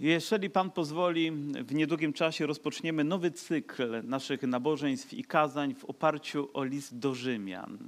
Jeżeli Pan pozwoli, w niedługim czasie rozpoczniemy nowy cykl naszych nabożeństw i kazań w oparciu o list do Rzymian.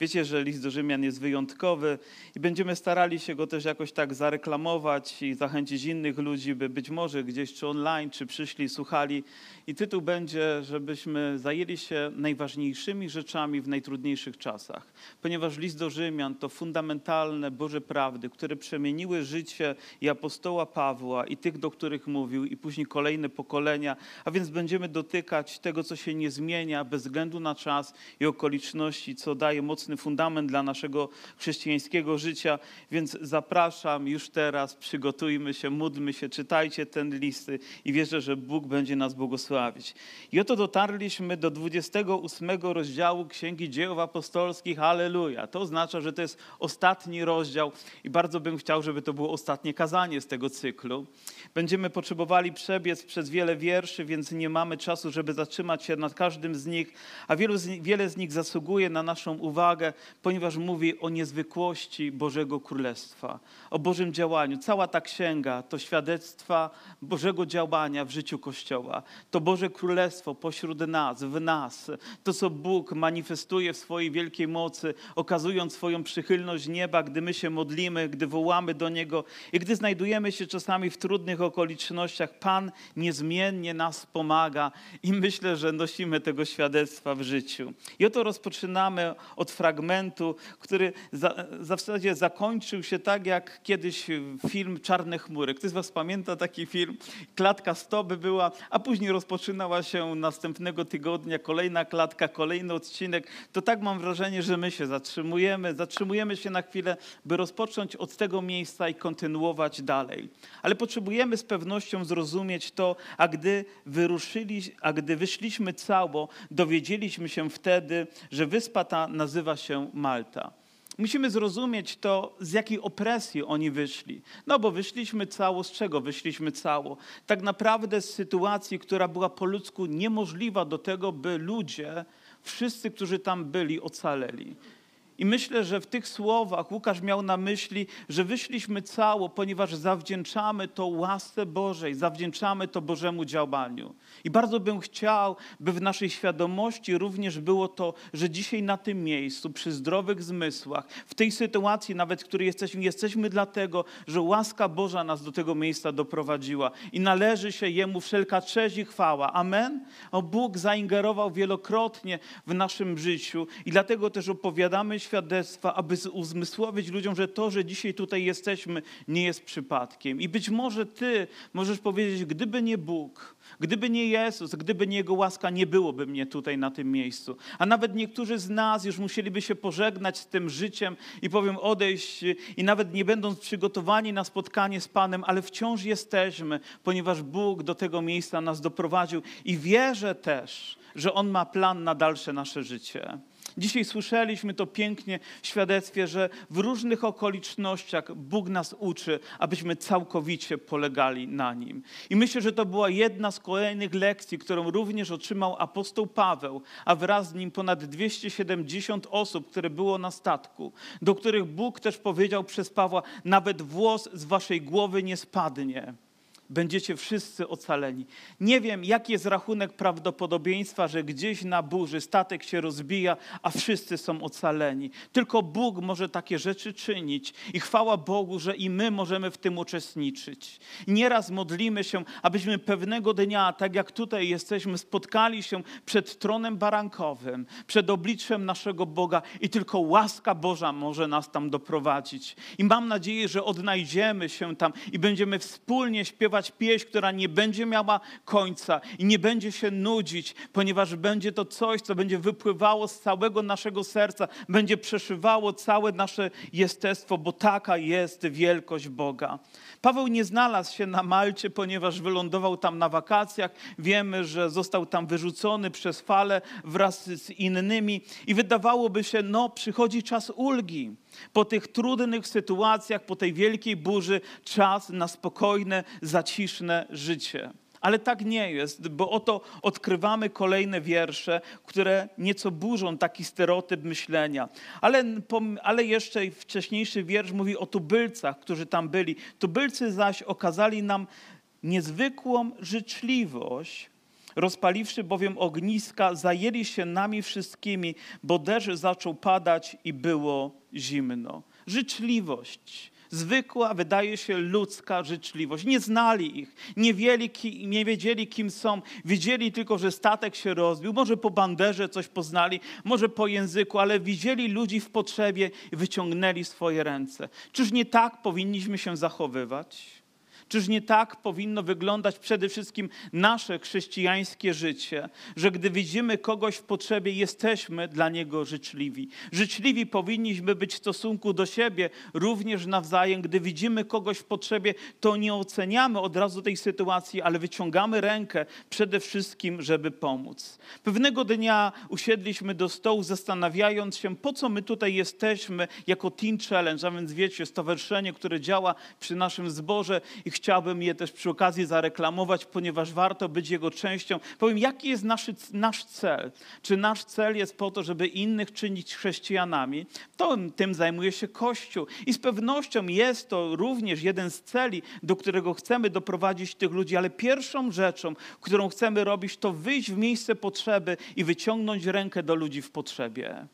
Wiecie, że list do Rzymian jest wyjątkowy i będziemy starali się go też jakoś tak zareklamować i zachęcić innych ludzi, by być może gdzieś czy online, czy przyszli, słuchali. I tytuł będzie, żebyśmy zajęli się najważniejszymi rzeczami w najtrudniejszych czasach. Ponieważ list do Rzymian to fundamentalne Boże prawdy, które przemieniły życie i apostoła Pawła i tych, do których mówił, i później kolejne pokolenia. A więc będziemy dotykać tego, co się nie zmienia bez względu na czas i okoliczności, co daje mocny fundament dla naszego chrześcijańskiego życia. Więc zapraszam już teraz, przygotujmy się, módlmy się, czytajcie ten listy i wierzę, że Bóg będzie nas błogosławić. I oto dotarliśmy do 28 rozdziału Księgi Dzieł Apostolskich. Halleluja. To oznacza, że to jest ostatni rozdział i bardzo bym chciał, żeby to było ostatnie kazanie z tego cyklu. Będziemy potrzebowali przebiec przez wiele wierszy, więc nie mamy czasu, żeby zatrzymać się nad każdym z nich, a wielu z, wiele z nich zasługuje na naszą uwagę, ponieważ mówi o niezwykłości Bożego Królestwa, o Bożym działaniu. Cała ta księga to świadectwa Bożego działania w życiu Kościoła. To Boże Królestwo pośród nas, w nas. To, co Bóg manifestuje w swojej wielkiej mocy, okazując swoją przychylność nieba, gdy my się modlimy, gdy wołamy do Niego i gdy znajdujemy się czasami w trudnych okolicznościach. Pan niezmiennie nas pomaga i myślę, że nosimy tego świadectwa w życiu. I oto rozpoczynamy od fragmentu, który za, w zasadzie zakończył się tak, jak kiedyś film Czarne chmury. Ktoś z was pamięta taki film? Klatka stopy była, a później rozpoczynała się następnego tygodnia kolejna klatka, kolejny odcinek. To tak mam wrażenie, że my się zatrzymujemy, zatrzymujemy się na chwilę, by rozpocząć od tego miejsca i kontynuować dalej. Ale potrzebujemy z pewnością zrozumieć to, a gdy wyruszyli, a gdy wyszliśmy cało, dowiedzieliśmy się wtedy, że wyspa ta nazywa się Malta. Musimy zrozumieć to, z jakiej opresji oni wyszli. No bo wyszliśmy cało, z czego wyszliśmy cało? Tak naprawdę z sytuacji, która była po ludzku niemożliwa do tego, by ludzie, wszyscy, którzy tam byli, ocaleli. I myślę, że w tych słowach Łukasz miał na myśli, że wyszliśmy cało, ponieważ zawdzięczamy to łasce Bożej, zawdzięczamy to Bożemu działaniu. I bardzo bym chciał, by w naszej świadomości również było to, że dzisiaj na tym miejscu, przy zdrowych zmysłach, w tej sytuacji nawet, w której jesteśmy, jesteśmy dlatego, że łaska Boża nas do tego miejsca doprowadziła i należy się Jemu wszelka cześć i chwała. Amen? O Bóg zaingerował wielokrotnie w naszym życiu i dlatego też opowiadamy świadectwa, aby uzmysłowić ludziom, że to, że dzisiaj tutaj jesteśmy, nie jest przypadkiem. I być może Ty możesz powiedzieć, gdyby nie Bóg, Gdyby nie Jezus, gdyby nie Jego łaska, nie byłoby mnie tutaj na tym miejscu. A nawet niektórzy z nas już musieliby się pożegnać z tym życiem i powiem odejść i nawet nie będąc przygotowani na spotkanie z Panem, ale wciąż jesteśmy, ponieważ Bóg do tego miejsca nas doprowadził i wierzę też, że On ma plan na dalsze nasze życie. Dzisiaj słyszeliśmy to pięknie w świadectwie, że w różnych okolicznościach Bóg nas uczy, abyśmy całkowicie polegali na Nim. I myślę, że to była jedna z kolejnych lekcji, którą również otrzymał apostoł Paweł, a wraz z nim ponad 270 osób, które było na statku, do których Bóg też powiedział przez Pawła, nawet włos z waszej głowy nie spadnie będziecie wszyscy ocaleni. Nie wiem, jaki jest rachunek prawdopodobieństwa, że gdzieś na burzy statek się rozbija, a wszyscy są ocaleni. Tylko Bóg może takie rzeczy czynić i chwała Bogu, że i my możemy w tym uczestniczyć. Nieraz modlimy się, abyśmy pewnego dnia, tak jak tutaj jesteśmy, spotkali się przed tronem barankowym, przed obliczem naszego Boga i tylko łaska Boża może nas tam doprowadzić. I mam nadzieję, że odnajdziemy się tam i będziemy wspólnie śpiewać śpiewać pieśń, która nie będzie miała końca i nie będzie się nudzić, ponieważ będzie to coś, co będzie wypływało z całego naszego serca, będzie przeszywało całe nasze jestestwo, bo taka jest wielkość Boga. Paweł nie znalazł się na Malcie, ponieważ wylądował tam na wakacjach. Wiemy, że został tam wyrzucony przez falę wraz z innymi i wydawałoby się, no przychodzi czas ulgi. Po tych trudnych sytuacjach, po tej wielkiej burzy, czas na spokojne, zaciszne życie. Ale tak nie jest, bo oto odkrywamy kolejne wiersze, które nieco burzą taki stereotyp myślenia. Ale, ale jeszcze wcześniejszy wiersz mówi o tubylcach, którzy tam byli. Tubylcy zaś okazali nam niezwykłą życzliwość, rozpaliwszy bowiem ogniska, zajęli się nami wszystkimi, bo deszcz zaczął padać i było zimno. Życzliwość zwykła, wydaje się ludzka życzliwość. Nie znali ich, nie, wiedzieli, nie wiedzieli, kim są. Wiedzieli tylko, że statek się rozbił. Może po banderze coś poznali, może po języku, ale widzieli ludzi w potrzebie i wyciągnęli swoje ręce. Czyż nie tak powinniśmy się zachowywać? Czyż nie tak powinno wyglądać przede wszystkim nasze chrześcijańskie życie, że gdy widzimy kogoś w potrzebie, jesteśmy dla niego życzliwi. Życzliwi powinniśmy być w stosunku do siebie również nawzajem. Gdy widzimy kogoś w potrzebie, to nie oceniamy od razu tej sytuacji, ale wyciągamy rękę przede wszystkim, żeby pomóc. Pewnego dnia usiedliśmy do stołu, zastanawiając się, po co my tutaj jesteśmy jako Teen Challenge, a więc wiecie, stowarzyszenie, które działa przy naszym zborze i chciałbym je też przy okazji zareklamować, ponieważ warto być jego częścią. Powiem, jaki jest nasz, nasz cel? Czy nasz cel jest po to, żeby innych czynić chrześcijanami? To tym zajmuje się Kościół. I z pewnością jest to również jeden z celi, do którego chcemy doprowadzić tych ludzi, ale pierwszą rzeczą, którą chcemy robić, to wyjść w miejsce potrzeby i wyciągnąć rękę do ludzi w potrzebie.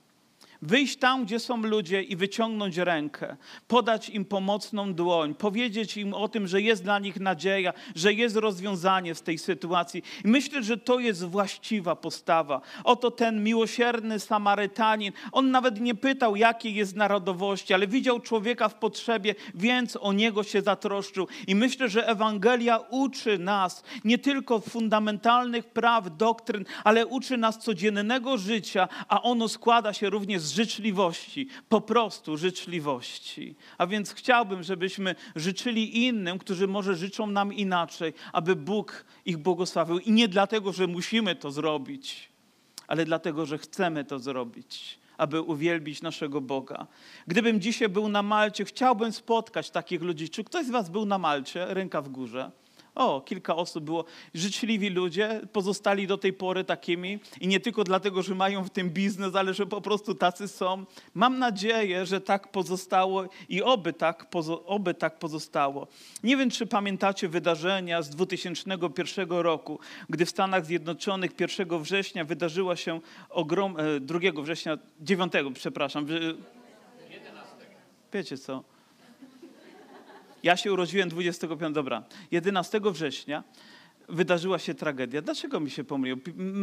Wyjść tam, gdzie są ludzie i wyciągnąć rękę, podać im pomocną dłoń, powiedzieć im o tym, że jest dla nich nadzieja, że jest rozwiązanie z tej sytuacji. I myślę, że to jest właściwa postawa. Oto ten miłosierny Samarytanin, on nawet nie pytał, jakiej jest narodowości, ale widział człowieka w potrzebie, więc o niego się zatroszczył. I myślę, że Ewangelia uczy nas nie tylko fundamentalnych praw, doktryn, ale uczy nas codziennego życia, a ono składa się również z życzliwości, po prostu życzliwości. A więc chciałbym, żebyśmy życzyli innym, którzy może życzą nam inaczej, aby Bóg ich błogosławił. I nie dlatego, że musimy to zrobić, ale dlatego, że chcemy to zrobić aby uwielbić naszego Boga. Gdybym dzisiaj był na Malcie, chciałbym spotkać takich ludzi. Czy ktoś z Was był na Malcie? Ręka w górze. O, kilka osób było. Życzliwi ludzie, pozostali do tej pory takimi i nie tylko dlatego, że mają w tym biznes, ale że po prostu tacy są. Mam nadzieję, że tak pozostało i oby tak, oby tak pozostało. Nie wiem, czy pamiętacie wydarzenia z 2001 roku, gdy w Stanach Zjednoczonych 1 września wydarzyła się ogrom, 2 e, września, 9, przepraszam. 11. Wiecie co? Ja się urodziłem 25, dobra, 11 września wydarzyła się tragedia. Dlaczego mi się pomyliło?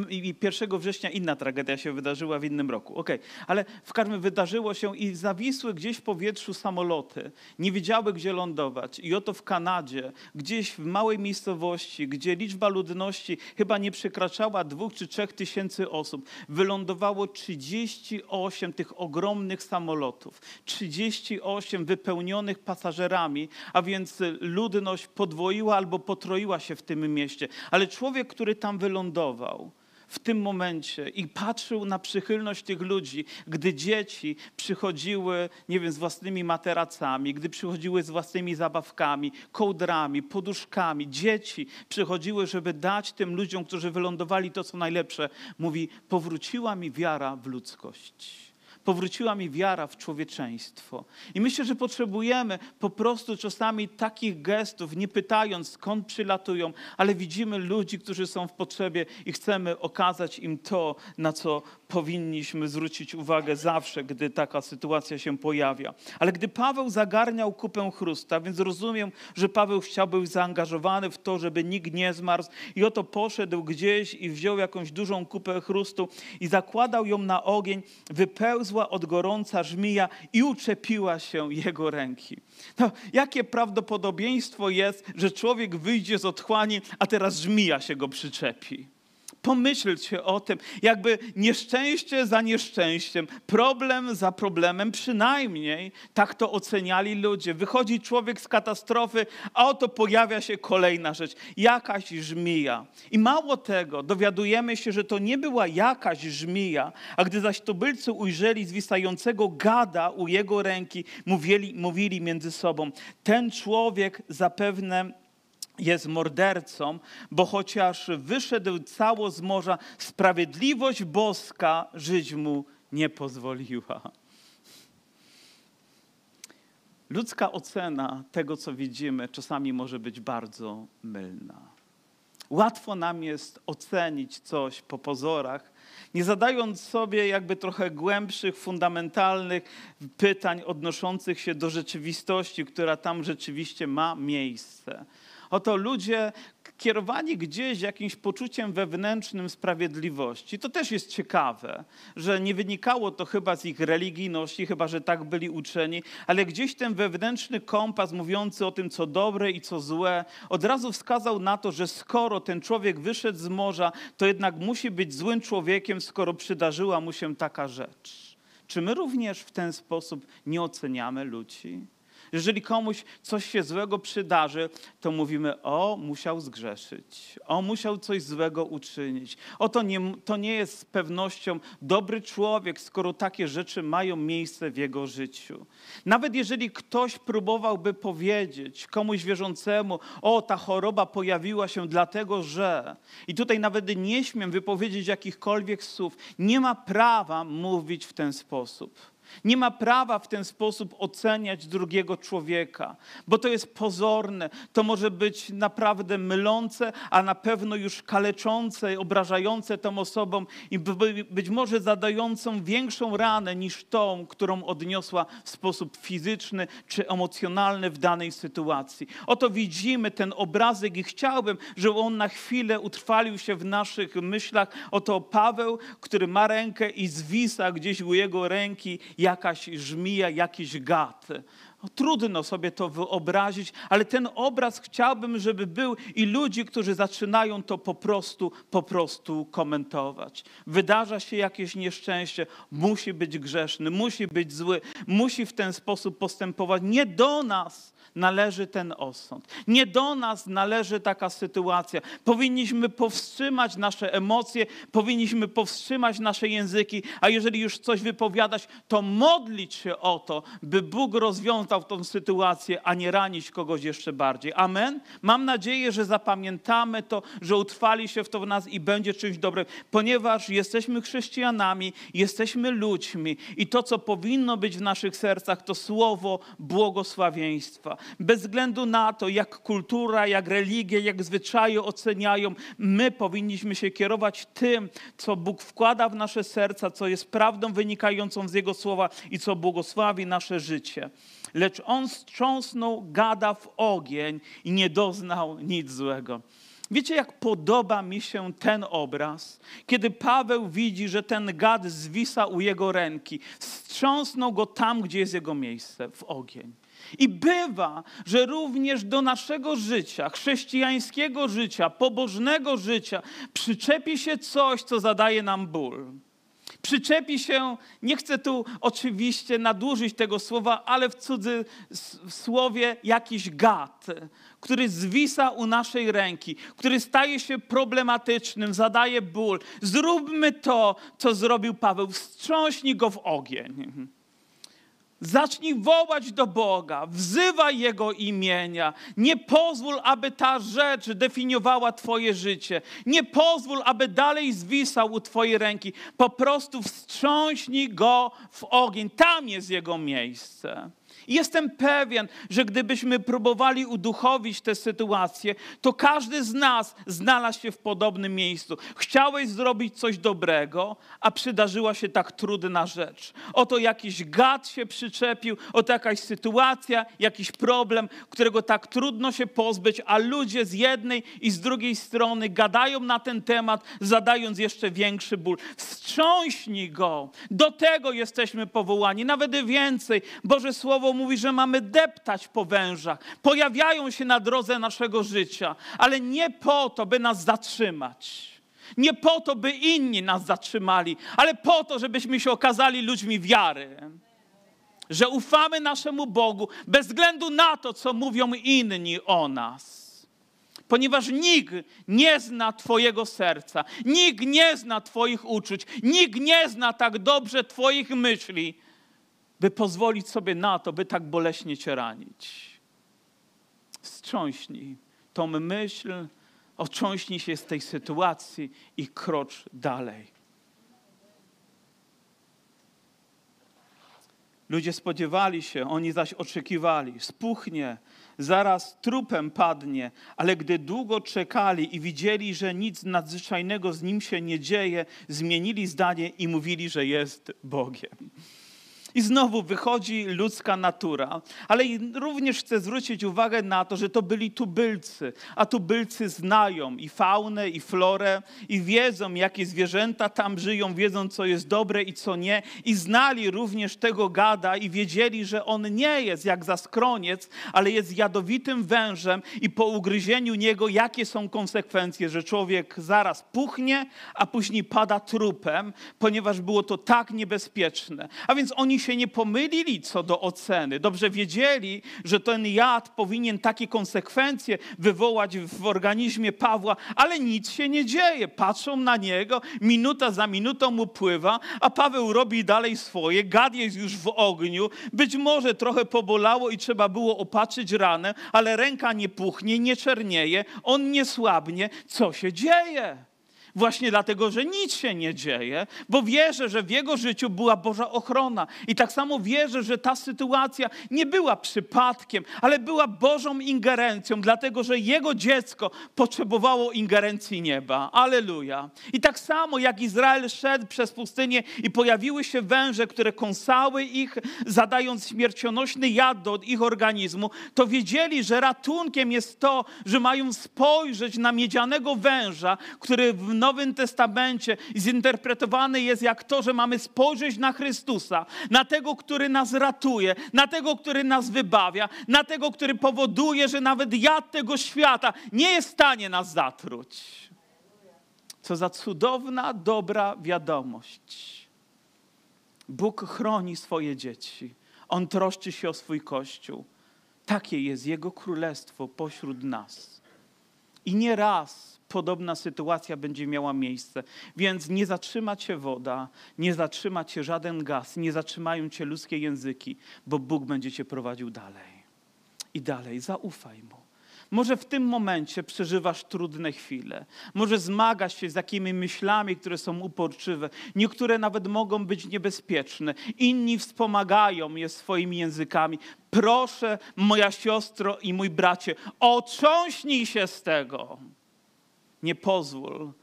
I 1 września inna tragedia się wydarzyła w innym roku. Okej, okay. ale w każdym wydarzyło się i zawisły gdzieś w powietrzu samoloty. Nie wiedziały, gdzie lądować. I oto w Kanadzie, gdzieś w małej miejscowości, gdzie liczba ludności chyba nie przekraczała dwóch czy trzech tysięcy osób, wylądowało 38 tych ogromnych samolotów. 38 wypełnionych pasażerami, a więc ludność podwoiła albo potroiła się w tym mieście ale człowiek, który tam wylądował, w tym momencie i patrzył na przychylność tych ludzi, gdy dzieci przychodziły, nie wiem, z własnymi materacami, gdy przychodziły z własnymi zabawkami, kołdrami, poduszkami. Dzieci przychodziły, żeby dać tym ludziom, którzy wylądowali to, co najlepsze. Mówi, powróciła mi wiara w ludzkość powróciła mi wiara w człowieczeństwo. I myślę, że potrzebujemy po prostu czasami takich gestów, nie pytając skąd przylatują, ale widzimy ludzi, którzy są w potrzebie i chcemy okazać im to, na co powinniśmy zwrócić uwagę zawsze, gdy taka sytuacja się pojawia. Ale gdy Paweł zagarniał kupę chrusta, więc rozumiem, że Paweł chciał być zaangażowany w to, żeby nikt nie zmarzł i oto poszedł gdzieś i wziął jakąś dużą kupę chrustu i zakładał ją na ogień, wypełzła od gorąca żmija i uczepiła się jego ręki. No, jakie prawdopodobieństwo jest, że człowiek wyjdzie z otchłani, a teraz żmija się go przyczepi? Pomyślcie o tym, jakby nieszczęście za nieszczęściem, problem za problemem, przynajmniej tak to oceniali ludzie. Wychodzi człowiek z katastrofy, a oto pojawia się kolejna rzecz, jakaś żmija. I mało tego, dowiadujemy się, że to nie była jakaś żmija, a gdy zaś tubylcy ujrzeli zwisającego gada u jego ręki, mówili, mówili między sobą, ten człowiek zapewne jest mordercą, bo chociaż wyszedł cało z morza, sprawiedliwość boska żyć mu nie pozwoliła. ludzka ocena tego, co widzimy, czasami może być bardzo mylna. Łatwo nam jest ocenić coś po pozorach, nie zadając sobie jakby trochę głębszych, fundamentalnych pytań odnoszących się do rzeczywistości, która tam rzeczywiście ma miejsce. Oto ludzie kierowani gdzieś jakimś poczuciem wewnętrznym sprawiedliwości. To też jest ciekawe, że nie wynikało to chyba z ich religijności, chyba że tak byli uczeni, ale gdzieś ten wewnętrzny kompas mówiący o tym, co dobre i co złe, od razu wskazał na to, że skoro ten człowiek wyszedł z morza, to jednak musi być złym człowiekiem, skoro przydarzyła mu się taka rzecz. Czy my również w ten sposób nie oceniamy ludzi? Jeżeli komuś coś się złego przydarzy, to mówimy, o, musiał zgrzeszyć, o, musiał coś złego uczynić. O, to nie, to nie jest z pewnością dobry człowiek, skoro takie rzeczy mają miejsce w jego życiu. Nawet jeżeli ktoś próbowałby powiedzieć komuś wierzącemu, o, ta choroba pojawiła się dlatego, że... I tutaj nawet nie śmiem wypowiedzieć jakichkolwiek słów. Nie ma prawa mówić w ten sposób. Nie ma prawa w ten sposób oceniać drugiego człowieka, bo to jest pozorne, to może być naprawdę mylące, a na pewno już kaleczące, obrażające tą osobą i być może zadającą większą ranę niż tą, którą odniosła w sposób fizyczny czy emocjonalny w danej sytuacji. Oto widzimy ten obrazek i chciałbym, żeby on na chwilę utrwalił się w naszych myślach. Oto Paweł, który ma rękę i zwisa gdzieś u jego ręki jakaś żmija, jakiś gad. No, trudno sobie to wyobrazić, ale ten obraz chciałbym, żeby był i ludzi, którzy zaczynają to po prostu, po prostu komentować. Wydarza się jakieś nieszczęście, musi być grzeszny, musi być zły, musi w ten sposób postępować. Nie do nas należy ten osąd. Nie do nas należy taka sytuacja. Powinniśmy powstrzymać nasze emocje, powinniśmy powstrzymać nasze języki, a jeżeli już coś wypowiadać, to modlić się o to, by Bóg rozwiązał tą sytuację, a nie ranić kogoś jeszcze bardziej. Amen? Mam nadzieję, że zapamiętamy to, że utrwali się w to w nas i będzie czymś dobrym, ponieważ jesteśmy chrześcijanami, jesteśmy ludźmi i to, co powinno być w naszych sercach, to słowo błogosławieństwa bez względu na to, jak kultura, jak religia, jak zwyczaje oceniają, my powinniśmy się kierować tym, co Bóg wkłada w nasze serca, co jest prawdą wynikającą z Jego słowa i co błogosławi nasze życie. Lecz on strząsnął gada w ogień i nie doznał nic złego. Wiecie, jak podoba mi się ten obraz, kiedy Paweł widzi, że ten gad zwisa u jego ręki, strząsnął go tam, gdzie jest jego miejsce, w ogień. I bywa, że również do naszego życia, chrześcijańskiego życia, pobożnego życia, przyczepi się coś, co zadaje nam ból. Przyczepi się, nie chcę tu oczywiście nadużyć tego słowa, ale w cudzysłowie jakiś gad, który zwisa u naszej ręki, który staje się problematycznym, zadaje ból. Zróbmy to, co zrobił Paweł, wstrząśnij go w ogień. Zacznij wołać do Boga, wzywaj Jego imienia. Nie pozwól, aby ta rzecz definiowała Twoje życie. Nie pozwól, aby dalej zwisał u Twojej ręki. Po prostu wstrząśnij Go w ogień. Tam jest Jego miejsce. I jestem pewien, że gdybyśmy próbowali uduchowić tę sytuację, to każdy z nas znalazł się w podobnym miejscu. Chciałeś zrobić coś dobrego, a przydarzyła się tak trudna rzecz. Oto jakiś gad się przyczepił, oto jakaś sytuacja, jakiś problem, którego tak trudno się pozbyć, a ludzie z jednej i z drugiej strony gadają na ten temat, zadając jeszcze większy ból. Wstrząśnij go. Do tego jesteśmy powołani, nawet więcej. Boże Słowo mówi, że mamy deptać po wężach. Pojawiają się na drodze naszego życia, ale nie po to, by nas zatrzymać. Nie po to, by inni nas zatrzymali, ale po to, żebyśmy się okazali ludźmi wiary. Że ufamy naszemu Bogu bez względu na to, co mówią inni o nas. Ponieważ nikt nie zna Twojego serca, nikt nie zna Twoich uczuć, nikt nie zna tak dobrze Twoich myśli, by pozwolić sobie na to, by tak boleśnie cię ranić. Wstrząśnij tą myśl, otrząśnij się z tej sytuacji i krocz dalej. Ludzie spodziewali się, oni zaś oczekiwali. Spuchnie, zaraz trupem padnie, ale gdy długo czekali i widzieli, że nic nadzwyczajnego z nim się nie dzieje, zmienili zdanie i mówili, że jest Bogiem. I znowu wychodzi ludzka natura. Ale również chcę zwrócić uwagę na to, że to byli tubylcy, a tubylcy znają i faunę, i florę, i wiedzą, jakie zwierzęta tam żyją, wiedzą, co jest dobre i co nie. I znali również tego gada i wiedzieli, że on nie jest jak zaskroniec, ale jest jadowitym wężem i po ugryzieniu niego jakie są konsekwencje, że człowiek zaraz puchnie, a później pada trupem, ponieważ było to tak niebezpieczne. A więc oni się nie pomylili co do oceny. Dobrze wiedzieli, że ten jad powinien takie konsekwencje wywołać w organizmie Pawła, ale nic się nie dzieje. Patrzą na niego, minuta za minutą mu pływa, a Paweł robi dalej swoje. Gad jest już w ogniu. Być może trochę pobolało i trzeba było opatrzyć ranę, ale ręka nie puchnie, nie czernieje, on nie słabnie. Co się dzieje? Właśnie dlatego, że nic się nie dzieje, bo wierzę, że w jego życiu była Boża ochrona. I tak samo wierzę, że ta sytuacja nie była przypadkiem, ale była Bożą ingerencją, dlatego że jego dziecko potrzebowało ingerencji nieba. Aleluja. I tak samo jak Izrael szedł przez pustynię i pojawiły się węże, które kąsały ich, zadając śmiercionośny jad do ich organizmu, to wiedzieli, że ratunkiem jest to, że mają spojrzeć na miedzianego węża, który w Nowym Testamencie zinterpretowany jest jak to, że mamy spojrzeć na Chrystusa, na tego, który nas ratuje, na tego, który nas wybawia, na tego, który powoduje, że nawet jad tego świata nie jest w stanie nas zatruć. Co za cudowna, dobra wiadomość. Bóg chroni swoje dzieci. On troszczy się o swój Kościół. Takie jest Jego królestwo pośród nas. I nie raz podobna sytuacja będzie miała miejsce. Więc nie zatrzyma cię woda, nie zatrzyma cię żaden gaz, nie zatrzymają cię ludzkie języki, bo Bóg będzie cię prowadził dalej. I dalej, zaufaj Mu. Może w tym momencie przeżywasz trudne chwile. Może zmagasz się z jakimi myślami, które są uporczywe. Niektóre nawet mogą być niebezpieczne. Inni wspomagają je swoimi językami. Proszę, moja siostro i mój bracie, otrząśnij się z tego. Nie pozwól,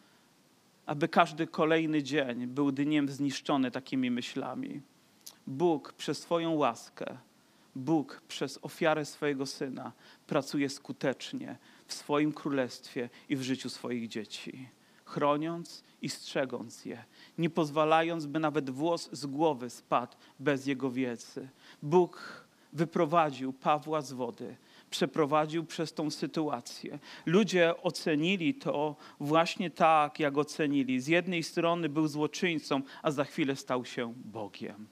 aby każdy kolejny dzień był dniem zniszczony takimi myślami. Bóg przez Twoją łaskę, Bóg przez ofiarę swojego Syna pracuje skutecznie w swoim królestwie i w życiu swoich dzieci, chroniąc i strzegąc je, nie pozwalając, by nawet włos z głowy spadł bez jego wiedzy. Bóg wyprowadził Pawła z wody, przeprowadził przez tą sytuację. Ludzie ocenili to właśnie tak, jak ocenili. Z jednej strony był złoczyńcą, a za chwilę stał się Bogiem.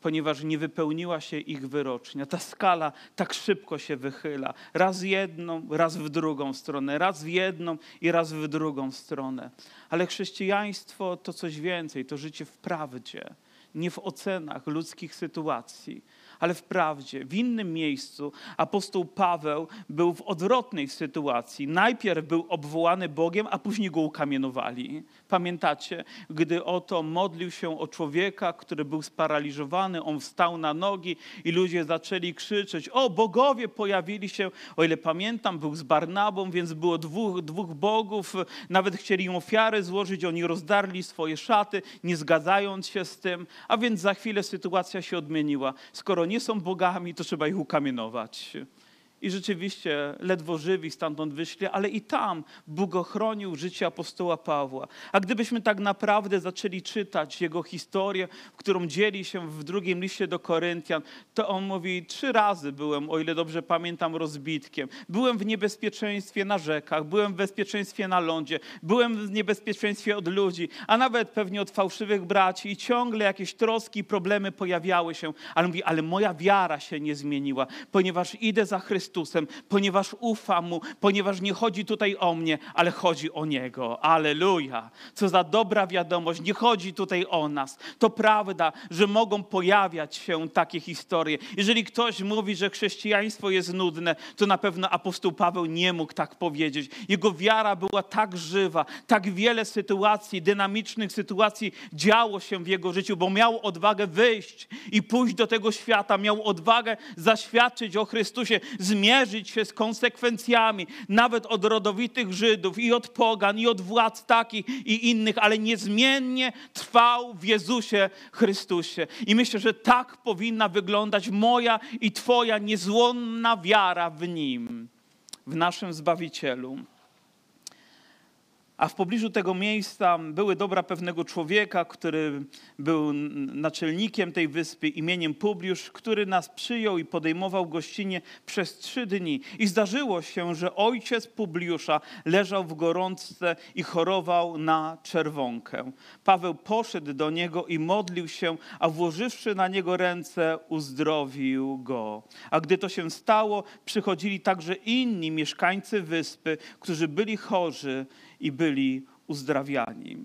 Ponieważ nie wypełniła się ich wyrocznia. Ta skala tak szybko się wychyla. Raz jedną, raz w drugą stronę, raz w jedną i raz w drugą stronę. Ale chrześcijaństwo to coś więcej, to życie w prawdzie, nie w ocenach ludzkich sytuacji ale wprawdzie w innym miejscu apostoł Paweł był w odwrotnej sytuacji. Najpierw był obwołany Bogiem, a później go ukamienowali. Pamiętacie, gdy oto modlił się o człowieka, który był sparaliżowany, on wstał na nogi i ludzie zaczęli krzyczeć: O, bogowie pojawili się. O ile pamiętam, był z Barnabą, więc było dwóch, dwóch bogów. Nawet chcieli im ofiary złożyć, oni rozdarli swoje szaty, nie zgadzając się z tym. A więc za chwilę sytuacja się odmieniła. Skoro nie są bogami, to trzeba ich ukamienować. I rzeczywiście ledwo żywi stamtąd wyszli, ale i tam Bóg ochronił życie apostoła Pawła. A gdybyśmy tak naprawdę zaczęli czytać jego historię, którą dzieli się w drugim liście do Koryntian, to on mówi: Trzy razy byłem, o ile dobrze pamiętam, rozbitkiem. Byłem w niebezpieczeństwie na rzekach, byłem w bezpieczeństwie na lądzie, byłem w niebezpieczeństwie od ludzi, a nawet pewnie od fałszywych braci, i ciągle jakieś troski, problemy pojawiały się. Ale mówi: Ale moja wiara się nie zmieniła, ponieważ idę za Chrystusem Chrystusem, ponieważ ufam Mu, ponieważ nie chodzi tutaj o mnie, ale chodzi o Niego. Aleluja! Co za dobra wiadomość, nie chodzi tutaj o nas. To prawda, że mogą pojawiać się takie historie. Jeżeli ktoś mówi, że chrześcijaństwo jest nudne, to na pewno apostoł Paweł nie mógł tak powiedzieć. Jego wiara była tak żywa, tak wiele sytuacji, dynamicznych sytuacji działo się w jego życiu, bo miał odwagę wyjść i pójść do tego świata, miał odwagę zaświadczyć o Chrystusie, zmierzyć się z konsekwencjami, nawet od rodowitych Żydów i od pogan, i od władz takich i innych, ale niezmiennie trwał w Jezusie Chrystusie. I myślę, że tak powinna wyglądać moja i Twoja niezłonna wiara w Nim, w naszym Zbawicielu. A w pobliżu tego miejsca były dobra pewnego człowieka, który był naczelnikiem tej wyspy imieniem Publiusz, który nas przyjął i podejmował gościnie przez trzy dni. I zdarzyło się, że ojciec Publiusza leżał w gorączce i chorował na czerwonkę. Paweł poszedł do niego i modlił się, a włożywszy na niego ręce, uzdrowił go. A gdy to się stało, przychodzili także inni mieszkańcy wyspy, którzy byli chorzy i byli uzdrawiani.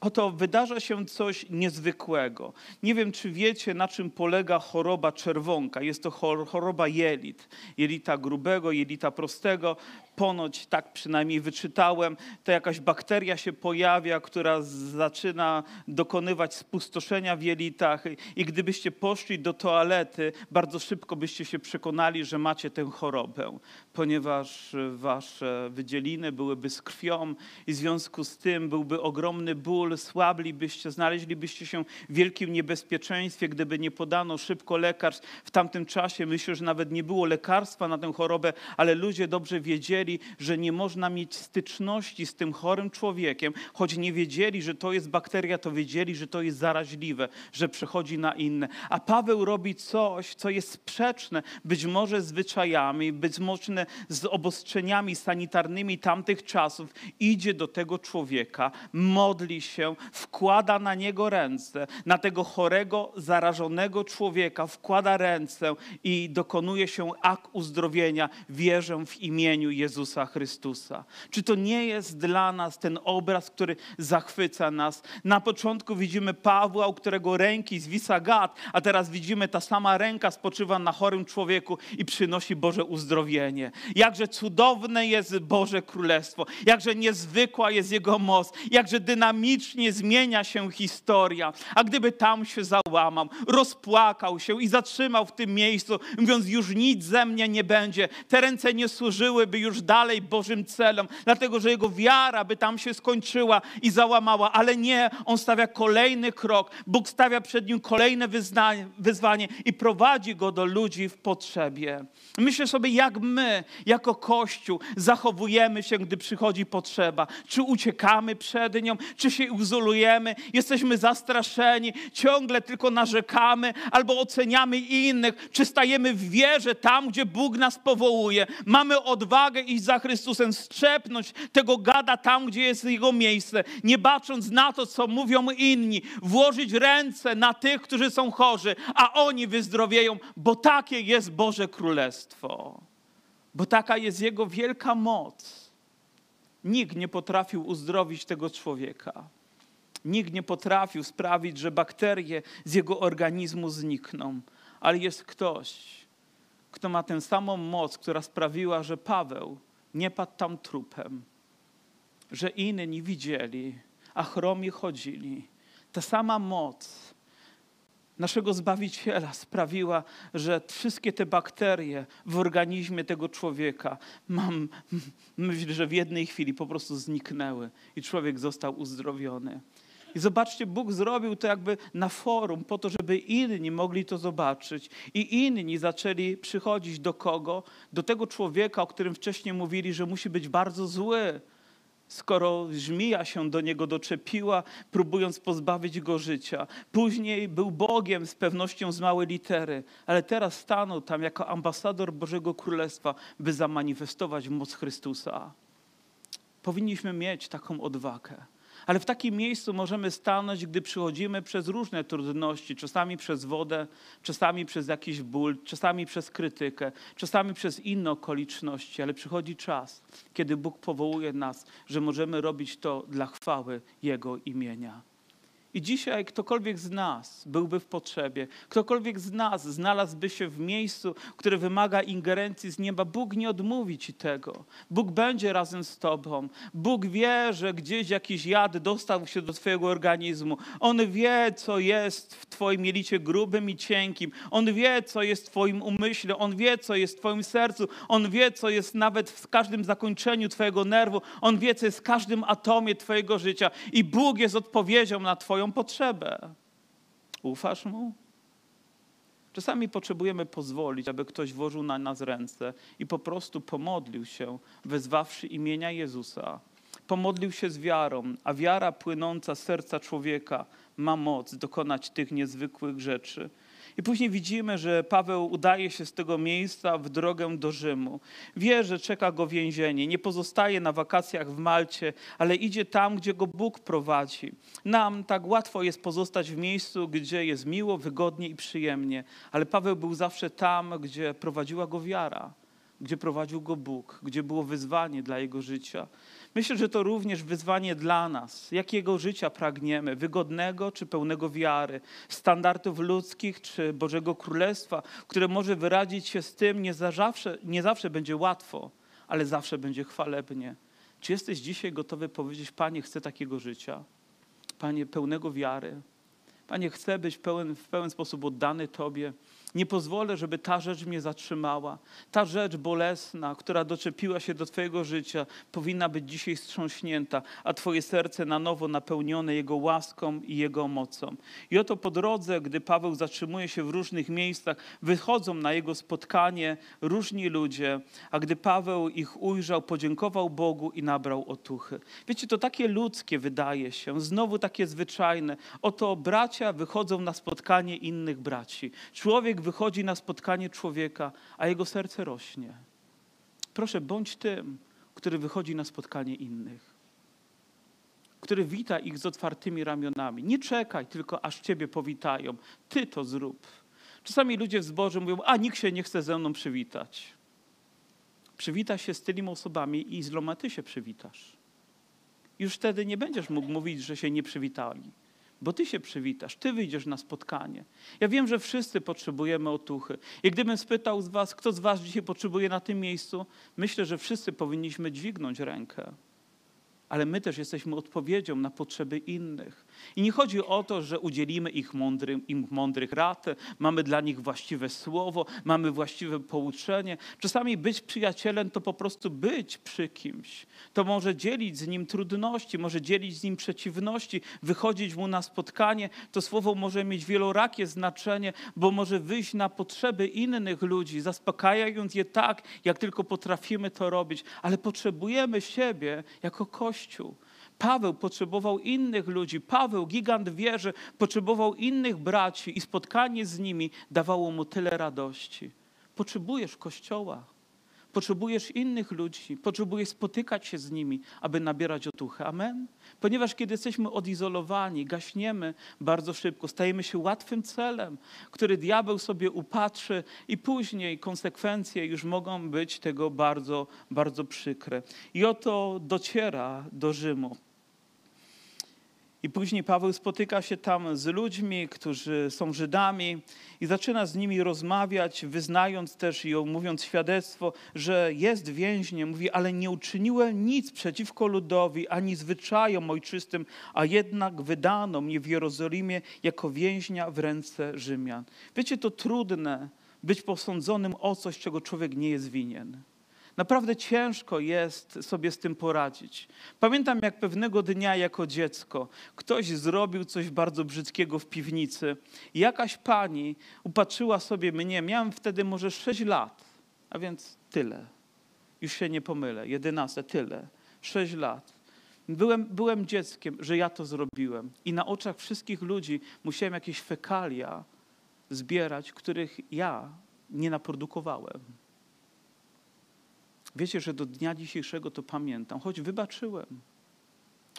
Oto wydarza się coś niezwykłego. Nie wiem, czy wiecie, na czym polega choroba czerwonka. Jest to choroba jelit. Jelita grubego, jelita prostego ponoć tak przynajmniej wyczytałem, to jakaś bakteria się pojawia, która zaczyna dokonywać spustoszenia w jelitach i gdybyście poszli do toalety, bardzo szybko byście się przekonali, że macie tę chorobę, ponieważ wasze wydzieliny byłyby z krwią i w związku z tym byłby ogromny ból, słablibyście, znaleźlibyście się w wielkim niebezpieczeństwie, gdyby nie podano szybko lekarstw. W tamtym czasie myślę, że nawet nie było lekarstwa na tę chorobę, ale ludzie dobrze wiedzieli, wiedzieli, że nie można mieć styczności z tym chorym człowiekiem, choć nie wiedzieli, że to jest bakteria, to wiedzieli, że to jest zaraźliwe, że przechodzi na inne. A Paweł robi coś, co jest sprzeczne być może zwyczajami, być może z obostrzeniami sanitarnymi tamtych czasów. Idzie do tego człowieka, modli się, wkłada na niego ręce, na tego chorego, zarażonego człowieka, wkłada ręce i dokonuje się akt uzdrowienia. Wierzę w imieniu Jezusa. Jezusa Chrystusa. Czy to nie jest dla nas ten obraz, który zachwyca nas? Na początku widzimy Pawła, u którego ręki zwisa gad, a teraz widzimy ta sama ręka spoczywa na chorym człowieku i przynosi Boże uzdrowienie. Jakże cudowne jest Boże Królestwo, jakże niezwykła jest Jego moc, jakże dynamicznie zmienia się historia. A gdyby tam się załamał, rozpłakał się i zatrzymał w tym miejscu, mówiąc, już nic ze mnie nie będzie, te ręce nie służyłyby już dalej Bożym celom, dlatego że jego wiara by tam się skończyła i załamała, ale nie, on stawia kolejny krok. Bóg stawia przed nim kolejne wyznanie, wyzwanie i prowadzi go do ludzi w potrzebie. Myślę sobie, jak my, jako Kościół, zachowujemy się, gdy przychodzi potrzeba. Czy uciekamy przed nią, czy się izolujemy, jesteśmy zastraszeni, ciągle tylko narzekamy albo oceniamy innych, czy stajemy w wierze tam, gdzie Bóg nas powołuje. Mamy odwagę iść za Chrystusem, strzepnąć tego gada tam, gdzie jest jego miejsce, nie bacząc na to, co mówią inni, włożyć ręce na tych, którzy są chorzy, a oni wyzdrowieją, bo takie jest Boże Królestwo, bo taka jest Jego wielka moc. Nikt nie potrafił uzdrowić tego człowieka. Nikt nie potrafił sprawić, że bakterie z jego organizmu znikną, ale jest ktoś, kto ma tę samą moc, która sprawiła, że Paweł nie padł tam trupem, że inni widzieli, a chromi chodzili. Ta sama moc naszego Zbawiciela sprawiła, że wszystkie te bakterie w organizmie tego człowieka, mam, myślę, że w jednej chwili po prostu zniknęły i człowiek został uzdrowiony. I zobaczcie, Bóg zrobił to jakby na forum, po to, żeby inni mogli to zobaczyć. I inni zaczęli przychodzić do kogo? Do tego człowieka, o którym wcześniej mówili, że musi być bardzo zły, skoro żmija się do niego doczepiła, próbując pozbawić go życia. Później był Bogiem z pewnością z małej litery, ale teraz stanął tam jako ambasador Bożego Królestwa, by zamanifestować moc Chrystusa. Powinniśmy mieć taką odwagę Ale w takim miejscu możemy stanąć, gdy przychodzimy przez różne trudności, czasami przez wodę, czasami przez jakiś ból, czasami przez krytykę, czasami przez inne okoliczności, ale przychodzi czas, kiedy Bóg powołuje nas, że możemy robić to dla chwały Jego imienia. I dzisiaj ktokolwiek z nas byłby w potrzebie, ktokolwiek z nas znalazłby się w miejscu, które wymaga ingerencji z nieba, Bóg nie odmówi ci tego. Bóg będzie razem z tobą. Bóg wie, że gdzieś jakiś jad dostał się do twojego organizmu. On wie, co jest w twoim jelicie grubym i cienkim. On wie, co jest w twoim umyśle. On wie, co jest w twoim sercu. On wie, co jest nawet w każdym zakończeniu twojego nerwu. On wie, co jest w każdym atomie twojego życia. I Bóg jest odpowiedzią na twoją potrzebę. Ufasz mu? Czasami potrzebujemy pozwolić, aby ktoś włożył na nas ręce i po prostu pomodlił się, wezwawszy imienia Jezusa. Pomodlił się z wiarą, a wiara płynąca z serca człowieka ma moc dokonać tych niezwykłych rzeczy. I później widzimy, że Paweł udaje się z tego miejsca w drogę do Rzymu. Wie, że czeka go więzienie. Nie pozostaje na wakacjach w Malcie, ale idzie tam, gdzie go Bóg prowadzi. Nam tak łatwo jest pozostać w miejscu, gdzie jest miło, wygodnie i przyjemnie, ale Paweł był zawsze tam, gdzie prowadziła go wiara, gdzie prowadził go Bóg, gdzie było wyzwanie dla jego życia. Myślę, że to również wyzwanie dla nas. Jakiego życia pragniemy? Wygodnego czy pełnego wiary? Standardów ludzkich czy Bożego Królestwa, które może wyrazić się z tym, nie zawsze, nie zawsze będzie łatwo, ale zawsze będzie chwalebnie. Czy jesteś dzisiaj gotowy powiedzieć, Panie, chcę takiego życia? Panie, pełnego wiary. Panie, chcę być pełen, w pełen sposób oddany Tobie. Nie pozwolę, żeby ta rzecz mnie zatrzymała. Ta rzecz bolesna, która doczepiła się do Twojego życia, powinna być dzisiaj strząśnięta, a Twoje serce na nowo napełnione Jego łaską i Jego mocą. I oto po drodze, gdy Paweł zatrzymuje się w różnych miejscach, wychodzą na jego spotkanie różni ludzie, a gdy Paweł ich ujrzał, podziękował Bogu i nabrał otuchy. Wiecie, to takie ludzkie wydaje się, znowu takie zwyczajne. Oto bracia wychodzą na spotkanie innych braci. Człowiek Człowiek wychodzi na spotkanie człowieka, a jego serce rośnie. Proszę, bądź tym, który wychodzi na spotkanie innych, który wita ich z otwartymi ramionami. Nie czekaj tylko, aż ciebie powitają. Ty to zrób. Czasami ludzie w zborze mówią, a nikt się nie chce ze mną przywitać. Przywita się z tymi osobami i z iloma ty się przywitasz. Już wtedy nie będziesz mógł mówić, że się nie przywitali bo Ty się przywitasz, Ty wyjdziesz na spotkanie. Ja wiem, że wszyscy potrzebujemy otuchy. I gdybym spytał z Was, kto z Was dzisiaj potrzebuje na tym miejscu, myślę, że wszyscy powinniśmy dźwignąć rękę ale my też jesteśmy odpowiedzią na potrzeby innych. I nie chodzi o to, że udzielimy ich mądry, im mądrych rad, mamy dla nich właściwe słowo, mamy właściwe pouczenie. Czasami być przyjacielem to po prostu być przy kimś. To może dzielić z nim trudności, może dzielić z nim przeciwności, wychodzić mu na spotkanie. To słowo może mieć wielorakie znaczenie, bo może wyjść na potrzeby innych ludzi, zaspokajając je tak, jak tylko potrafimy to robić. Ale potrzebujemy siebie jako Kościół. Paweł potrzebował innych ludzi. Paweł, gigant wierzy, potrzebował innych braci i spotkanie z nimi dawało mu tyle radości. Potrzebujesz Kościoła. Potrzebujesz innych ludzi, potrzebujesz spotykać się z nimi, aby nabierać otuchy. Amen? Ponieważ kiedy jesteśmy odizolowani, gaśniemy bardzo szybko, stajemy się łatwym celem, który diabeł sobie upatrzy i później konsekwencje już mogą być tego bardzo, bardzo przykre. I oto dociera do Rzymu. I później Paweł spotyka się tam z ludźmi, którzy są Żydami i zaczyna z nimi rozmawiać, wyznając też i mówiąc świadectwo, że jest więźniem. Mówi, ale nie uczyniłem nic przeciwko ludowi, ani zwyczajom ojczystym, a jednak wydano mnie w Jerozolimie jako więźnia w ręce Rzymian. Wiecie, to trudne być posądzonym o coś, czego człowiek nie jest winien. Naprawdę ciężko jest sobie z tym poradzić. Pamiętam, jak pewnego dnia jako dziecko ktoś zrobił coś bardzo brzydkiego w piwnicy jakaś pani upatrzyła sobie mnie. Miałem wtedy może 6 lat, a więc tyle. Już się nie pomylę. 11, tyle. 6 lat. Byłem, byłem dzieckiem, że ja to zrobiłem. I na oczach wszystkich ludzi musiałem jakieś fekalia zbierać, których ja nie naprodukowałem. Wiecie, że do dnia dzisiejszego to pamiętam, choć wybaczyłem.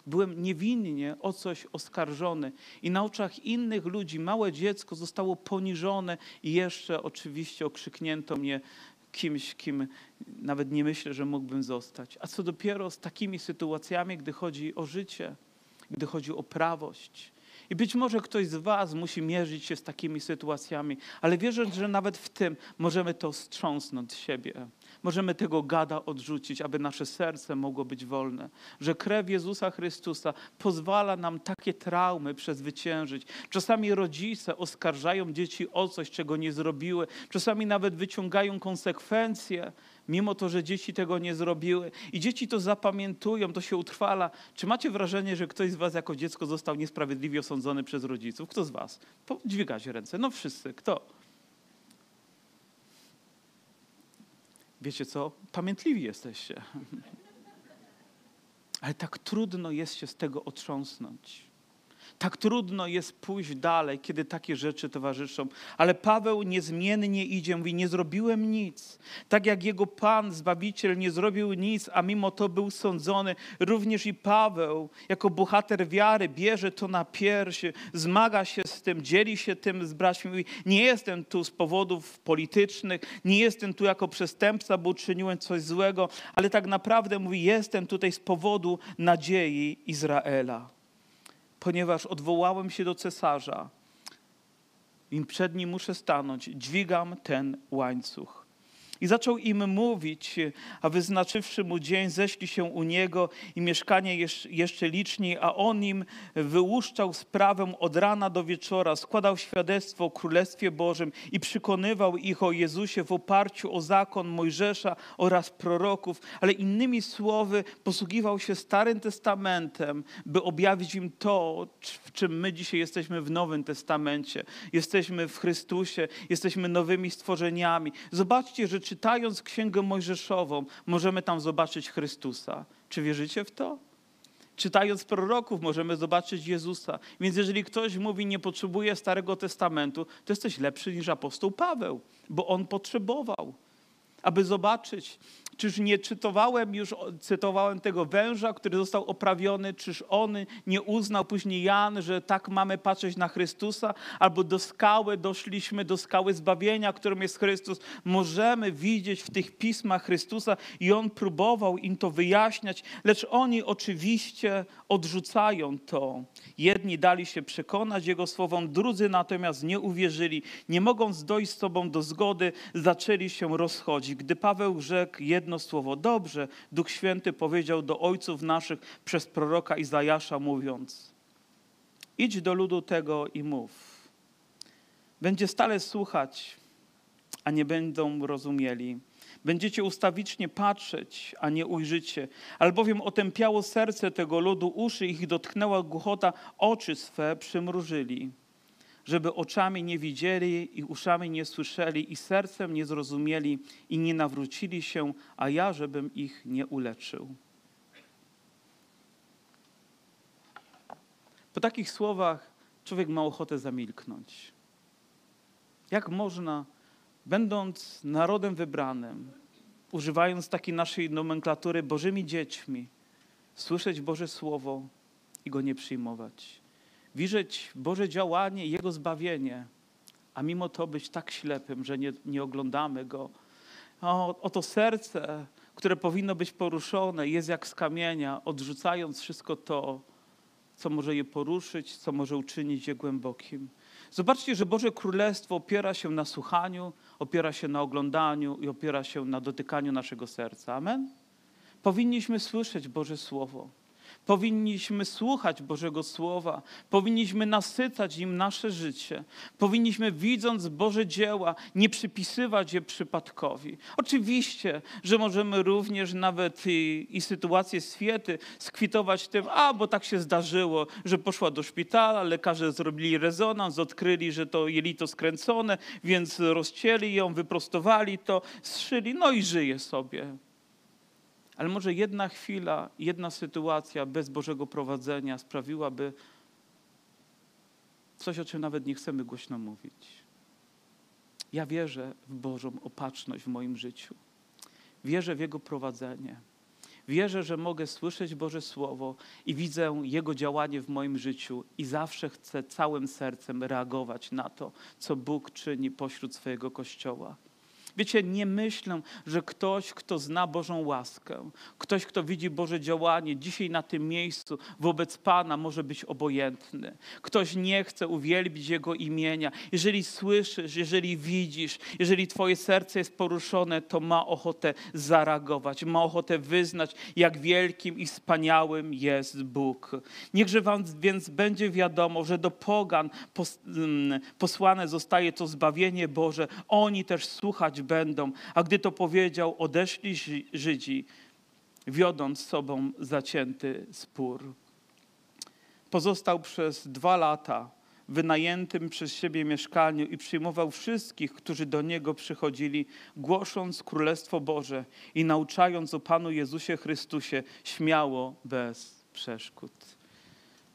Byłem niewinnie o coś oskarżony i na oczach innych ludzi małe dziecko zostało poniżone i jeszcze oczywiście okrzyknięto mnie kimś, kim nawet nie myślę, że mógłbym zostać. A co dopiero z takimi sytuacjami, gdy chodzi o życie, gdy chodzi o prawość. I być może ktoś z Was musi mierzyć się z takimi sytuacjami, ale wierzę, że nawet w tym możemy to strząsnąć z siebie możemy tego gada odrzucić, aby nasze serce mogło być wolne. Że krew Jezusa Chrystusa pozwala nam takie traumy przezwyciężyć. Czasami rodzice oskarżają dzieci o coś, czego nie zrobiły. Czasami nawet wyciągają konsekwencje, mimo to, że dzieci tego nie zrobiły. I dzieci to zapamiętują, to się utrwala. Czy macie wrażenie, że ktoś z was jako dziecko został niesprawiedliwie osądzony przez rodziców? Kto z was? Dźwigać ręce. No wszyscy. Kto? Wiecie co? Pamiętliwi jesteście. Ale tak trudno jest się z tego otrząsnąć. Tak trudno jest pójść dalej, kiedy takie rzeczy towarzyszą. Ale Paweł niezmiennie idzie, mówi: Nie zrobiłem nic. Tak jak jego Pan, Zbawiciel, nie zrobił nic, a mimo to był sądzony, również i Paweł, jako bohater wiary, bierze to na piersi, zmaga się z tym, dzieli się tym z braćmi. Mówi: Nie jestem tu z powodów politycznych, nie jestem tu jako przestępca, bo uczyniłem coś złego, ale tak naprawdę mówi: Jestem tutaj z powodu nadziei Izraela ponieważ odwołałem się do cesarza i przed nim muszę stanąć, dźwigam ten łańcuch. I zaczął im mówić, a wyznaczywszy mu dzień, ześli się u niego i mieszkanie jeszcze liczniej, a on im wyłuszczał sprawę od rana do wieczora, składał świadectwo o Królestwie Bożym i przekonywał ich o Jezusie w oparciu o zakon Mojżesza oraz proroków, ale innymi słowy posługiwał się Starym Testamentem, by objawić im to, w czym my dzisiaj jesteśmy w Nowym Testamencie. Jesteśmy w Chrystusie, jesteśmy nowymi stworzeniami. Zobaczcie, że czytając Księgę Mojżeszową, możemy tam zobaczyć Chrystusa. Czy wierzycie w to? Czytając proroków, możemy zobaczyć Jezusa. Więc jeżeli ktoś mówi, nie potrzebuje Starego Testamentu, to jesteś lepszy niż apostoł Paweł, bo on potrzebował, aby zobaczyć, Czyż nie czytowałem już, cytowałem tego węża, który został oprawiony, czyż on nie uznał później Jan, że tak mamy patrzeć na Chrystusa, albo do skały doszliśmy, do skały zbawienia, którą jest Chrystus. Możemy widzieć w tych pismach Chrystusa i on próbował im to wyjaśniać, lecz oni oczywiście odrzucają to. Jedni dali się przekonać Jego słowom, drudzy natomiast nie uwierzyli. Nie mogąc dojść z sobą do zgody, zaczęli się rozchodzić. Gdy Paweł rzekł jedno słowo. Dobrze, Duch Święty powiedział do ojców naszych przez proroka Izajasza, mówiąc: Idź do ludu tego i mów. Będzie stale słuchać, a nie będą rozumieli. Będziecie ustawicznie patrzeć, a nie ujrzycie, albowiem otępiało serce tego ludu, uszy ich dotknęła głuchota, oczy swe przymrużyli żeby oczami nie widzieli i uszami nie słyszeli i sercem nie zrozumieli i nie nawrócili się, a ja, żebym ich nie uleczył. Po takich słowach człowiek ma ochotę zamilknąć. Jak można, będąc narodem wybranym, używając takiej naszej nomenklatury Bożymi dziećmi, słyszeć Boże Słowo i go nie przyjmować? Widzieć Boże działanie Jego zbawienie, a mimo to być tak ślepym, że nie, nie oglądamy Go. O, oto serce, które powinno być poruszone, jest jak z kamienia, odrzucając wszystko to, co może je poruszyć, co może uczynić je głębokim. Zobaczcie, że Boże Królestwo opiera się na słuchaniu, opiera się na oglądaniu i opiera się na dotykaniu naszego serca. Amen? Powinniśmy słyszeć Boże Słowo. Powinniśmy słuchać Bożego Słowa, powinniśmy nasycać im nasze życie, powinniśmy widząc Boże dzieła nie przypisywać je przypadkowi. Oczywiście, że możemy również nawet i, i sytuację skwitować tym, a bo tak się zdarzyło, że poszła do szpitala, lekarze zrobili rezonans, odkryli, że to jelito skręcone, więc rozcięli ją, wyprostowali to, zszyli, no i żyje sobie. Ale może jedna chwila, jedna sytuacja bez Bożego prowadzenia sprawiłaby coś, o czym nawet nie chcemy głośno mówić. Ja wierzę w Bożą opatrzność w moim życiu. Wierzę w Jego prowadzenie. Wierzę, że mogę słyszeć Boże Słowo i widzę Jego działanie w moim życiu i zawsze chcę całym sercem reagować na to, co Bóg czyni pośród swojego Kościoła. Wiecie, nie myślę, że ktoś, kto zna Bożą łaskę, ktoś, kto widzi Boże działanie dzisiaj na tym miejscu wobec Pana może być obojętny. Ktoś nie chce uwielbić Jego imienia. Jeżeli słyszysz, jeżeli widzisz, jeżeli Twoje serce jest poruszone, to ma ochotę zareagować, ma ochotę wyznać, jak wielkim i wspaniałym jest Bóg. Niechże Wam więc będzie wiadomo, że do pogan mm, posłane zostaje to zbawienie Boże. Oni też słuchać będą. A gdy to powiedział, odeszli Żydzi, wiodąc sobą zacięty spór. Pozostał przez dwa lata wynajętym przez siebie mieszkaniu i przyjmował wszystkich, którzy do niego przychodzili, głosząc Królestwo Boże i nauczając o Panu Jezusie Chrystusie śmiało, bez przeszkód.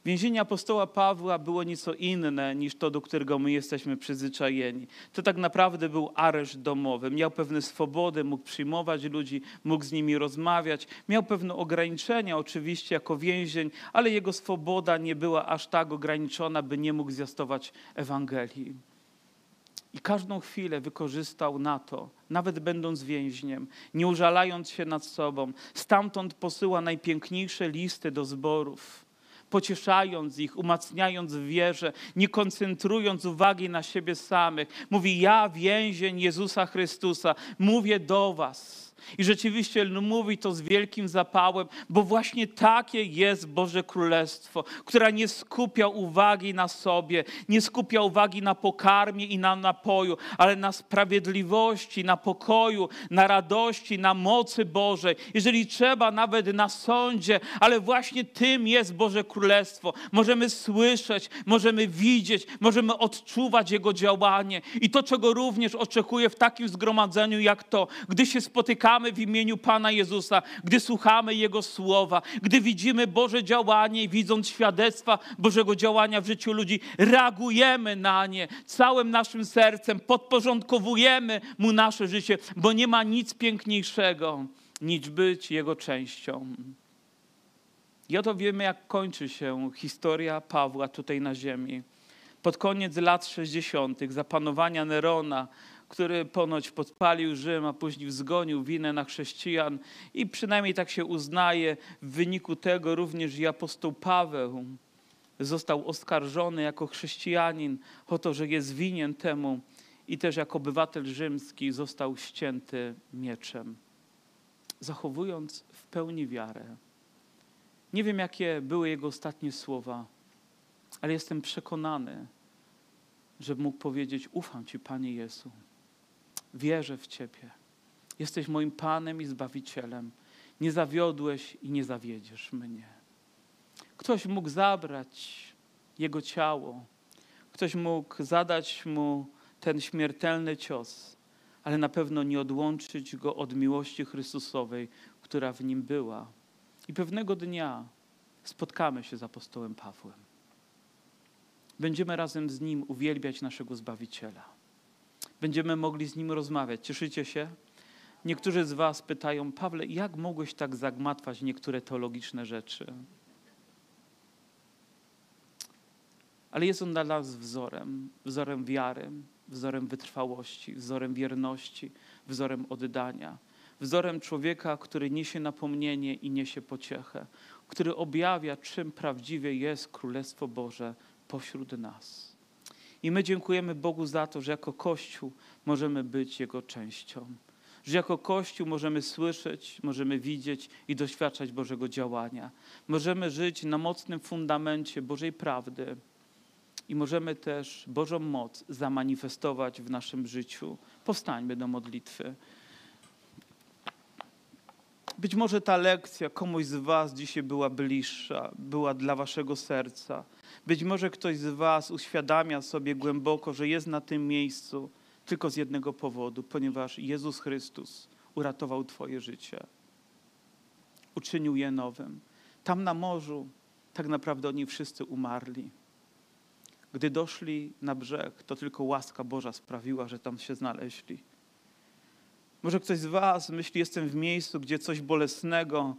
Więzienie apostoła Pawła było nieco inne niż to, do którego my jesteśmy przyzwyczajeni. To tak naprawdę był areszt domowy. Miał pewne swobody, mógł przyjmować ludzi, mógł z nimi rozmawiać. Miał pewne ograniczenia oczywiście jako więzień, ale jego swoboda nie była aż tak ograniczona, by nie mógł zjastować Ewangelii. I każdą chwilę wykorzystał na to, nawet będąc więźniem, nie użalając się nad sobą. Stamtąd posyła najpiękniejsze listy do zborów pocieszając ich, umacniając wierze, nie koncentrując uwagi na siebie samych. Mówi: Ja, więzień Jezusa Chrystusa, mówię do Was i rzeczywiście mówi to z wielkim zapałem, bo właśnie takie jest Boże Królestwo, która nie skupia uwagi na sobie, nie skupia uwagi na pokarmie i na napoju, ale na sprawiedliwości, na pokoju, na radości, na mocy Bożej. Jeżeli trzeba, nawet na sądzie, ale właśnie tym jest Boże Królestwo. Możemy słyszeć, możemy widzieć, możemy odczuwać Jego działanie. I to, czego również oczekuję w takim zgromadzeniu jak to, gdy się w imieniu Pana Jezusa, gdy słuchamy Jego słowa, gdy widzimy Boże działanie i widząc świadectwa Bożego działania w życiu ludzi, reagujemy na nie całym naszym sercem, podporządkowujemy Mu nasze życie, bo nie ma nic piękniejszego niż być Jego częścią. I oto wiemy, jak kończy się historia Pawła tutaj na ziemi. Pod koniec lat 60., zapanowania Nerona, który ponoć podpalił Rzym, a później zgonił winę na chrześcijan. I przynajmniej tak się uznaje, w wyniku tego również i apostoł Paweł został oskarżony jako chrześcijanin o to, że jest winien temu i też jako obywatel rzymski został ścięty mieczem, zachowując w pełni wiarę. Nie wiem, jakie były jego ostatnie słowa, ale jestem przekonany, że mógł powiedzieć: Ufam Ci, Panie Jezu. Wierzę w Ciebie. Jesteś moim Panem i Zbawicielem. Nie zawiodłeś i nie zawiedziesz mnie. Ktoś mógł zabrać jego ciało, ktoś mógł zadać mu ten śmiertelny cios, ale na pewno nie odłączyć go od miłości Chrystusowej, która w nim była. I pewnego dnia spotkamy się z apostołem Pawłem. Będziemy razem z nim uwielbiać naszego Zbawiciela będziemy mogli z nim rozmawiać. Cieszycie się? Niektórzy z Was pytają, Pawle, jak mogłeś tak zagmatwać niektóre teologiczne rzeczy? Ale jest on dla nas wzorem, wzorem wiary, wzorem wytrwałości, wzorem wierności, wzorem oddania, wzorem człowieka, który niesie napomnienie i niesie pociechę, który objawia, czym prawdziwie jest Królestwo Boże pośród nas. I my dziękujemy Bogu za to, że jako Kościół możemy być Jego częścią. Że jako Kościół możemy słyszeć, możemy widzieć i doświadczać Bożego działania. Możemy żyć na mocnym fundamencie Bożej prawdy i możemy też Bożą moc zamanifestować w naszym życiu. Powstańmy do modlitwy. Być może ta lekcja komuś z Was dzisiaj była bliższa, była dla Waszego serca. Być może ktoś z Was uświadamia sobie głęboko, że jest na tym miejscu tylko z jednego powodu, ponieważ Jezus Chrystus uratował Twoje życie, uczynił je nowym. Tam na morzu tak naprawdę oni wszyscy umarli. Gdy doszli na brzeg, to tylko łaska Boża sprawiła, że tam się znaleźli. Może ktoś z Was myśli, jestem w miejscu, gdzie coś bolesnego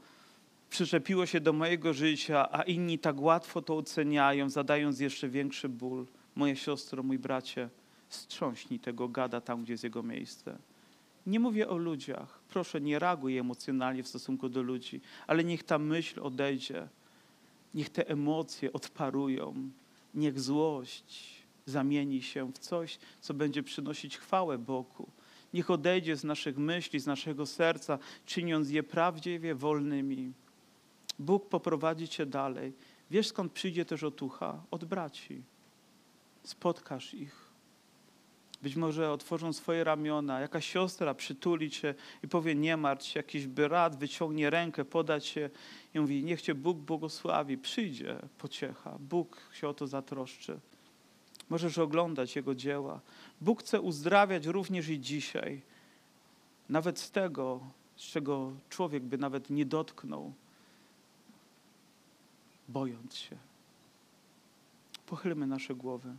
przyczepiło się do mojego życia, a inni tak łatwo to oceniają, zadając jeszcze większy ból. Moja siostro, mój bracie, strząśnij tego gada tam, gdzie jest jego miejsce. Nie mówię o ludziach. Proszę, nie reaguj emocjonalnie w stosunku do ludzi, ale niech ta myśl odejdzie. Niech te emocje odparują. Niech złość zamieni się w coś, co będzie przynosić chwałę Bogu. Niech odejdzie z naszych myśli, z naszego serca, czyniąc je prawdziwie wolnymi. Bóg poprowadzi cię dalej. Wiesz skąd przyjdzie też otucha? Od braci. Spotkasz ich. Być może otworzą swoje ramiona, jakaś siostra przytuli cię i powie nie martw się, jakiś brat wyciągnie rękę, poda cię i mówi niech cię Bóg błogosławi. Przyjdzie pociecha, Bóg się o to zatroszczy. Możesz oglądać Jego dzieła. Bóg chce uzdrawiać również i dzisiaj. Nawet z tego, z czego człowiek by nawet nie dotknął, bojąc się. Pochylmy nasze głowy.